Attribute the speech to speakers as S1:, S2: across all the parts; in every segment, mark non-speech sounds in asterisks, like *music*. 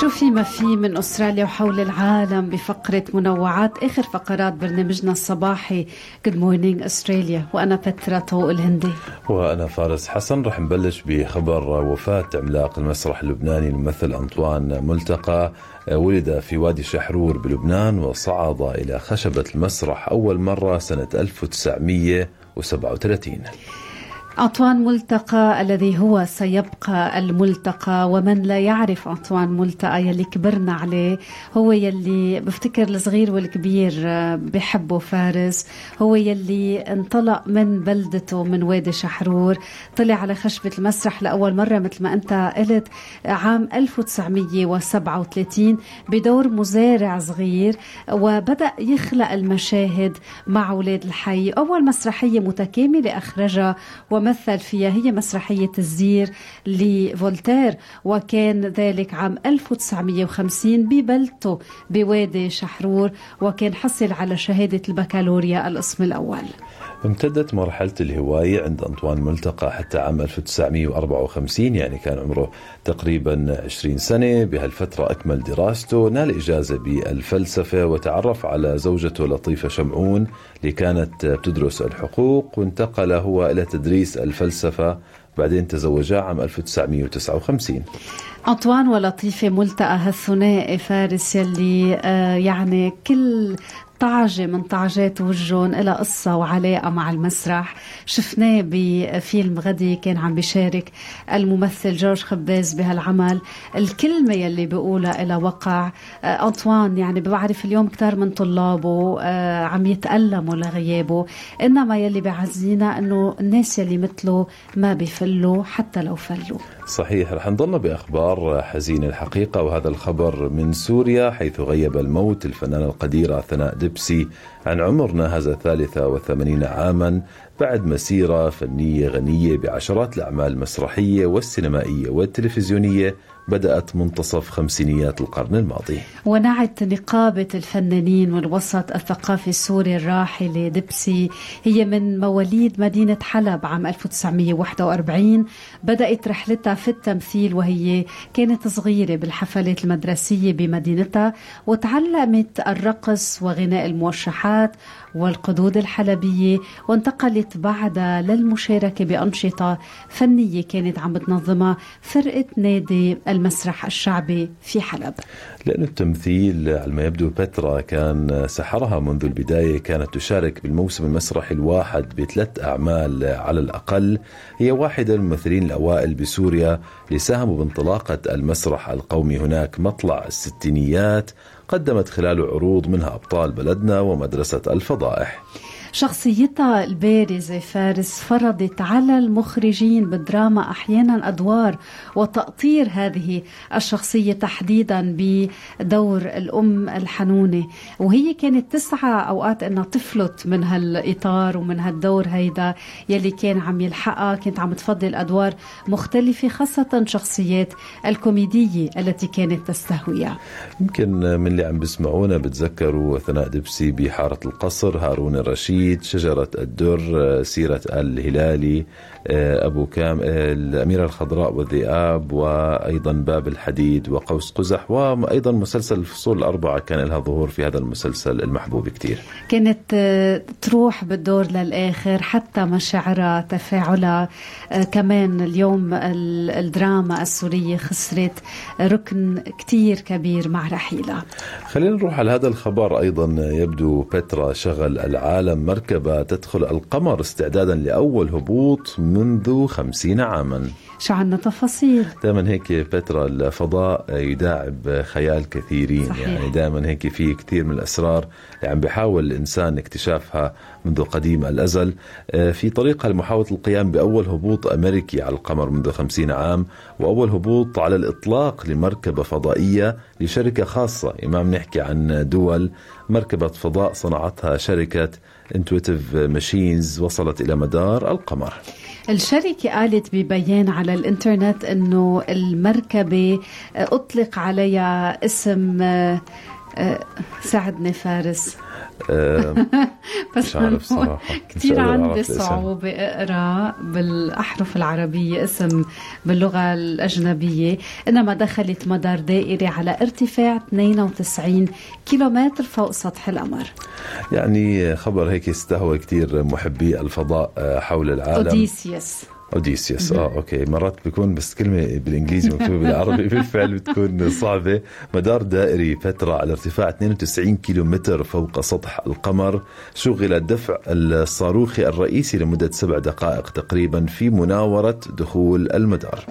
S1: شو في ما في من أستراليا وحول العالم بفقرة منوعات آخر فقرات برنامجنا الصباحي. Good Morning Australia وأنا بترا طوق الهندي.
S2: وأنا فارس حسن. رح نبلش بخبر وفاة عملاق المسرح اللبناني الممثل أنطوان ملتقى. ولد في وادي شحرور بلبنان وصعد إلى خشبة المسرح أول مرة سنة 1937
S1: أنطوان ملتقى الذي هو سيبقى الملتقى ومن لا يعرف أنطوان ملتقى يلي كبرنا عليه. هو يلي بفتكر الصغير والكبير آه، بحبه فارس. هو يلي انطلق من بلدته من وادي شحرور. طلع على خشبة المسرح لأول مرة مثل ما أنت قلت عام 1937 بدور مزارع صغير وبدأ يخلق المشاهد مع أولاد الحي. أول مسرحية متكاملة أخرجها ومثل فيها هي مسرحية الزير لفولتير وكان ذلك عام 1950 ببلدته بوادي شحرور وكان حصل على شهادة البكالوريا القسم الأول.
S2: امتدت مرحلة الهواية عند أنطوان ملتقى حتى عام 1954 يعني كان عمره تقريبا 20 سنة. بهالفترة أكمل دراسته نال إجازة بالفلسفة وتعرف على زوجته لطيفة شمعون اللي كانت بتدرس الحقوق وانتقل هو إلى تدريس الفلسفة بعدين تزوجا عام 1959
S1: أنطوان ولطيفة ملتقى هالثنائي فارس يلي آه يعني كل طعجة من طعجات وجهن لها قصة وعلاقة مع المسرح. شفناه بفيلم غدي كان عم بيشارك الممثل جورج خباز بهالعمل. الكلمة يلي بيقولها لها وقع. آه، أنطوان يعني بعرف اليوم كتار من طلابه آه، عم يتألموا لغيابه. إنما يلي بعزينا إنه الناس يلي مثله ما بيفلوا حتى لو فلوا.
S2: صحيح رح نضلنا بأخبار حزينة الحقيقة وهذا الخبر من سوريا حيث غيب الموت الفنانة القديرة ثناء دبسي عن عمر ناهز الثالثة وثمانين عاما بعد مسيرة فنية غنية بعشرات الأعمال المسرحية والسينمائية والتلفزيونية بدأت منتصف خمسينيات القرن الماضي.
S1: ونعت نقابة الفنانين والوسط الثقافي السوري الراحلة دبسي هي من مواليد مدينة حلب عام 1941 بدأت رحلتها في التمثيل وهي كانت صغيرة بالحفلات المدرسية بمدينتها وتعلمت الرقص وغناء الموشحات والقدود الحلبية وانتقلت بعدها للمشاركة بأنشطة فنية كانت عم بتنظمها فرقة نادي المسرح الشعبي في حلب.
S2: لأن التمثيل على ما يبدو بترا كان سحرها منذ البداية كانت تشارك بالموسم المسرحي الواحد بثلاث أعمال على الأقل. هي واحدة من الممثلين الأوائل بسوريا لساهموا بانطلاقة المسرح القومي هناك. مطلع الستينيات قدمت خلاله عروض منها أبطال بلدنا ومدرسة الفضائح.
S1: شخصيتها البارزة فارس فرضت على المخرجين بالدراما أحيانا أدوار وتأطير هذه الشخصية تحديدا بدور الأم الحنونة. وهي كانت تسعى أوقات أنها تفلت من هالإطار ومن هالدور هيدا يلي كان عم يلحقها كانت عم تفضل أدوار مختلفة خاصة شخصيات الكوميدية التي كانت تستهويها.
S2: يمكن من اللي عم بيسمعونا بتذكروا ثناء دبسي بحارة القصر هارون الرشيد. الجديد شجرة الدر سيرة الهلالي آه، أبو كام آه، الأميرة الخضراء والذئاب وأيضا باب الحديد وقوس قزح وأيضا مسلسل الفصول الأربعة كان لها ظهور في هذا المسلسل المحبوب كتير.
S1: كانت آه، تروح بالدور للآخر حتى مشاعرها تفاعلها. كمان اليوم الدراما السورية خسرت ركن كتير كبير مع رحيلها.
S2: خلينا نروح على هذا الخبر. أيضا يبدو بترا شغل العالم مركبة تدخل القمر استعدادا لأول هبوط منذ خمسين عاما.
S1: شو عنا تفاصيل.
S2: دائما هيك بترا الفضاء يداعب خيال كثيرين.
S1: صحيح.
S2: يعني دائما هيك في كثير من الأسرار اللي عم بيحاول الإنسان اكتشافها منذ قديم الأزل. آه، في طريقها لمحاولة القيام بأول هبوط أمريكي على القمر منذ خمسين عام وأول هبوط على الإطلاق لمركبة فضائية لشركة خاصة. إمام نحكي عن دول مركبة فضاء صنعتها شركة انتويتيف ماشينز وصلت إلى مدار القمر.
S1: الشركة قالت ببيان على الإنترنت إنه المركبة آه، أطلق عليها اسم آه، آه، ساعدني فارس. *laughs* بس
S2: مش عارف صراحة.
S1: كثير عندي. صعوبة أقرأ بالأحرف العربية اسم باللغة الأجنبية. إنما دخلت مدار دائري على ارتفاع 92 كيلومتر فوق سطح القمر.
S2: يعني خبر هيك استهوى كثير محبي الفضاء حول العالم.
S1: اوديسيوس
S2: اوديسيوس آه okay. مرات بيكون بس كلمة بالإنجليزي مكتوبة بالعربي. *laughs* بالفعل بتكون صعبة. مدار دائري فترة على ارتفاع 92 كيلو متر فوق سطح القمر. شغل دفع الصاروخي الرئيسي لمدة سبع دقائق تقريبا في مناورة دخول المدار.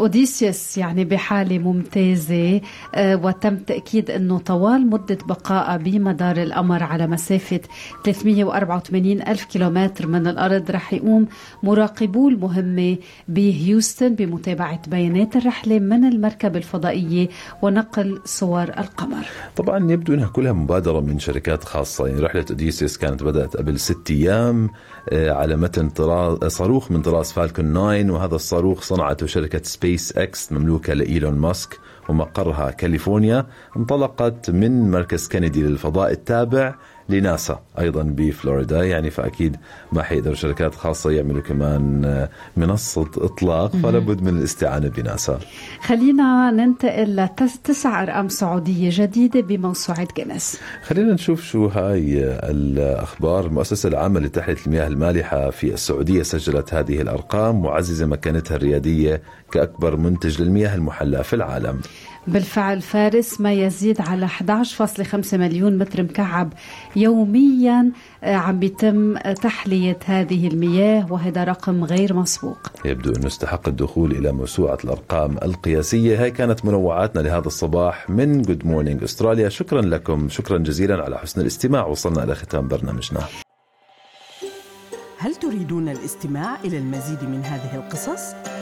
S1: أوديسيوس يعني بحالة ممتازة آه، وتم تأكيد إنه طوال مدة بقائه بمدار القمر على مسافة 384 ألف كيلومتر من الأرض رح يقوم مراقبو المهمة بهيوستن بمتابعة بيانات الرحلة من المركبه الفضائية ونقل صور القمر.
S2: طبعا يبدو إنها كلها مبادرة من شركات خاصة. يعني رحلة اوديسيس كانت بدأت قبل ست أيام آه، على متن صاروخ من طراز Falcon 9 وهذا الصاروخ صنعته شركة سبيس إكس مملوكة لإيلون ماسك ومقرها كاليفورنيا انطلقت من مركز كندي للفضاء التابع لناسا أيضا بفلوريدا يعني فأكيد ما حيقدروا شركات خاصة يعملوا كمان آه، منصة إطلاق فلا بد من الاستعانة بناسا.
S1: خلينا ننتقل لتسع أرقام سعودية جديدة بموسوعة جينيس.
S2: خلينا نشوف شو هاي الأخبار. المؤسسة العامة لتحلية المياه المالحة في السعودية سجلت هذه الأرقام معززة مكانتها الريادية كأكبر منتج للمياه المحلاة في العالم.
S1: بالفعل فارس ما يزيد على 11.5 مليون متر مكعب يوميا آه، عم بيتم آه، تحلية هذه المياه وهذا رقم غير مسبوق.
S2: يبدو أنه استحق الدخول إلى موسوعة الأرقام القياسية. هاي كانت منوعاتنا لهذا الصباح من Good Morning Australia شكرا لكم. شكرا جزيلا على حسن الاستماع. وصلنا إلى ختام برنامجنا.
S3: هل تريدون الاستماع إلى المزيد من هذه القصص؟